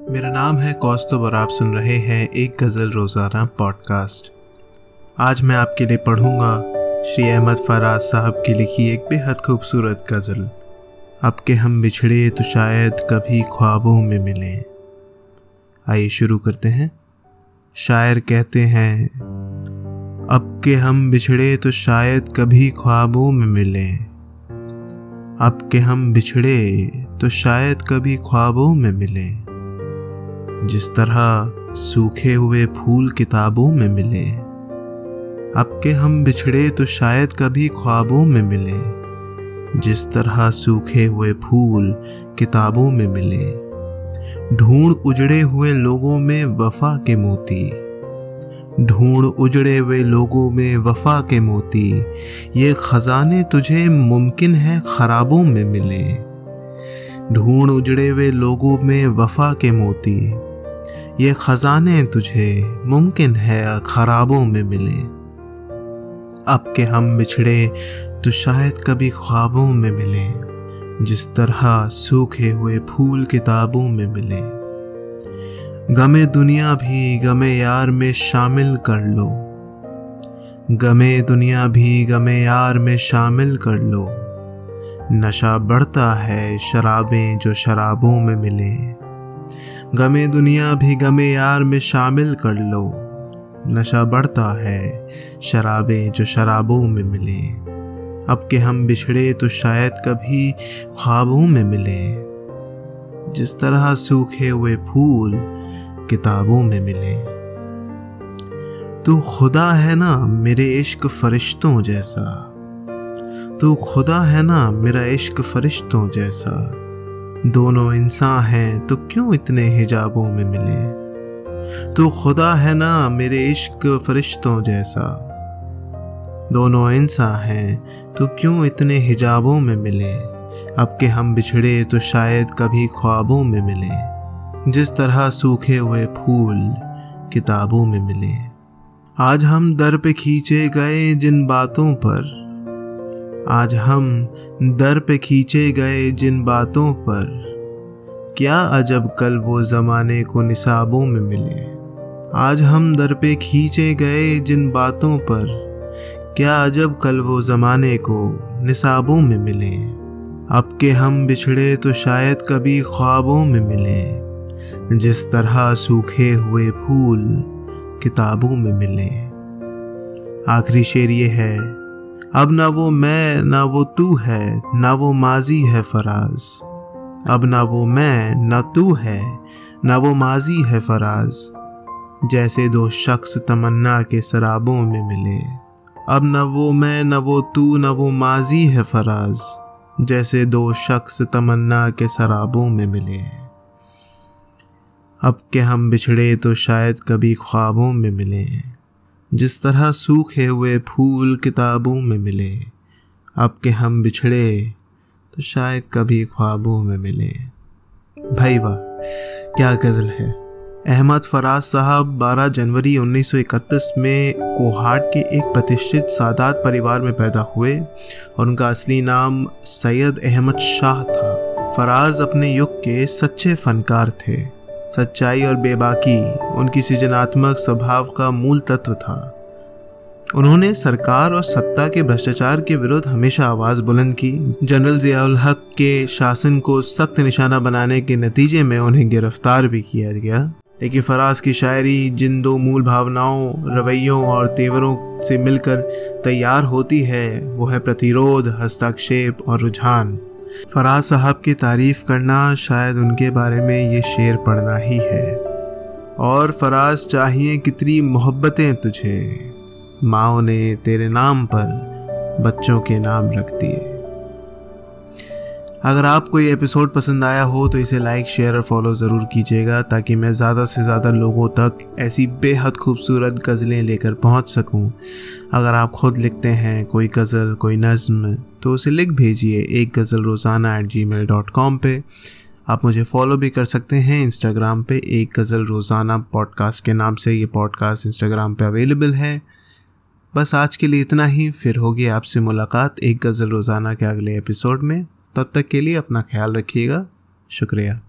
मेरा नाम है कौस्तुब और आप सुन रहे हैं एक गज़ल रोज़ाना पॉडकास्ट आज मैं आपके लिए पढ़ूँगा श्री अहमद फराज साहब की लिखी एक बेहद खूबसूरत गज़ल। अब के हम बिछड़े तो शायद कभी ख्वाबों में मिले। आइए शुरू करते हैं। शायर कहते हैं अब के हम बिछड़े तो शायद कभी ख्वाबों में मिले। अब के हम बिछड़े तो शायद कभी ख्वाबों में मिले। जिस तरह सूखे हुए फूल किताबों में मिले, अब के हम बिछड़े तो शायद कभी ख्वाबों में मिले। जिस तरह सूखे हुए फूल किताबों में मिले, ढूंढ उजड़े हुए लोगों में वफा के मोती। ढूंढ उजड़े हुए लोगों में वफा के मोती, ये खजाने तुझे मुमकिन है खराबों में मिले। ढूंढ उजड़े हुए लोगों में वफा के मोती। ये खजाने तुझे मुमकिन है खराबों में मिले। अब के हम बिछड़े तो शायद कभी ख्वाबों में मिले। जिस तरह सूखे हुए फूल किताबों में मिले। गमे दुनिया भी गमे यार में शामिल कर लो। गमे दुनिया भी गमे यार में शामिल कर लो। नशा बढ़ता है शराबें जो शराबों में मिले। गमे दुनिया भी गमे यार में शामिल कर लो। नशा बढ़ता है शराबें जो शराबों में मिले। अब के हम बिछड़े तो शायद कभी ख्वाबों में मिले। जिस तरह सूखे हुए फूल किताबों में मिले। तू खुदा है ना मेरे इश्क फरिश्तों जैसा। तू खुदा है ना, मेरा इश्क फरिश्तों जैसा। दोनों इंसान हैं तो क्यों इतने हिजाबों में मिले? तू खुदा है ना, मेरे इश्क फरिश्तों जैसा। दोनों इंसान हैं तो क्यों इतने हिजाबों में मिले? अब के हम बिछड़े तो शायद कभी ख्वाबों में मिले। जिस तरह सूखे हुए फूल किताबों में मिले। आज हम दर पे खींचे गए जिन बातों पर आज हम दर पे खींचे गए जिन बातों पर क्या अजब कल वो ज़माने को निसाबों में मिले। आज हम दर पे खींचे गए जिन बातों पर क्या अजब कल वो ज़माने को निसाबों में मिले। अब के हम बिछड़े तो शायद कभी ख्वाबों में मिले। जिस तरह सूखे हुए फूल किताबों में मिले। आखिरी शेर ये है अब ना वो मैं, ना वो तू है, ना वो माजी है फराज। अब ना वो मैं, ना तू है, ना वो माजी है फराज। जैसे दो शख्स तमन्ना के शराबों में मिले। अब न वो मैं, न वो तू, न वो माजी है फराज। जैसे दो शख्स तमन्ना के शराबों में मिले। अब के हम बिछड़े तो शायद कभी ख्वाबों में मिले। जिस तरह सूखे हुए फूल किताबों में मिले अब के हम बिछड़े तो शायद कभी ख्वाबों में मिले। भाई वाह क्या गज़ल है? अहमद फराज साहब 12 जनवरी 1931 में कोहाट के एक प्रतिष्ठित सादात परिवार में पैदा हुए और उनका असली नाम सैयद अहमद शाह था। फराज अपने युग के सच्चे फनकार थे। सच्चाई और बेबाकी उनकी सृजनात्मक स्वभाव का मूल तत्व था। उन्होंने सरकार और सत्ता के भ्रष्टाचार के विरुद्ध हमेशा आवाज़ बुलंद की। जनरल जियाउल हक के शासन को सख्त निशाना बनाने के नतीजे में उन्हें गिरफ़्तार भी किया गया। लेकिन फराज की शायरी, जिन दो मूल भावनाओं, रवैयों और तेवरों से मिलकर तैयार होती है, वो है प्रतिरोध, हस्तक्षेप और रुझान। फराज साहब की तारीफ़ करना शायद उनके बारे में ये शेर पढ़ना ही है। और फराज, चाहिए कितनी मोहब्बतें तुझे? माओ ने तेरे नाम पर बच्चों के नाम रख दिए। अगर आपको ये एपिसोड पसंद आया हो तो इसे लाइक शेयर और फॉलो ज़रूर कीजिएगा, ताकि मैं ज़्यादा से ज़्यादा लोगों तक ऐसी बेहद खूबसूरत गज़लें लेकर पहुँच सकूँ। अगर आप खुद लिखते हैं, कोई गज़ल, कोई नज़म तो उसे लिख भेजिए एक गज़ल रोज़ाना at Gmail dot com पर आप मुझे फॉलो भी कर सकते हैं इंस्टाग्राम पे, एक गज़ल रोज़ाना पॉडकास्ट के नाम से ये पॉडकास्ट इंस्टाग्राम पे अवेलेबल है। बस आज के लिए इतना ही, फिर होगी आपसे मुलाकात एक गज़ल रोज़ाना के अगले एपिसोड में। तब तक के लिए अपना ख्याल रखिएगा। शुक्रिया।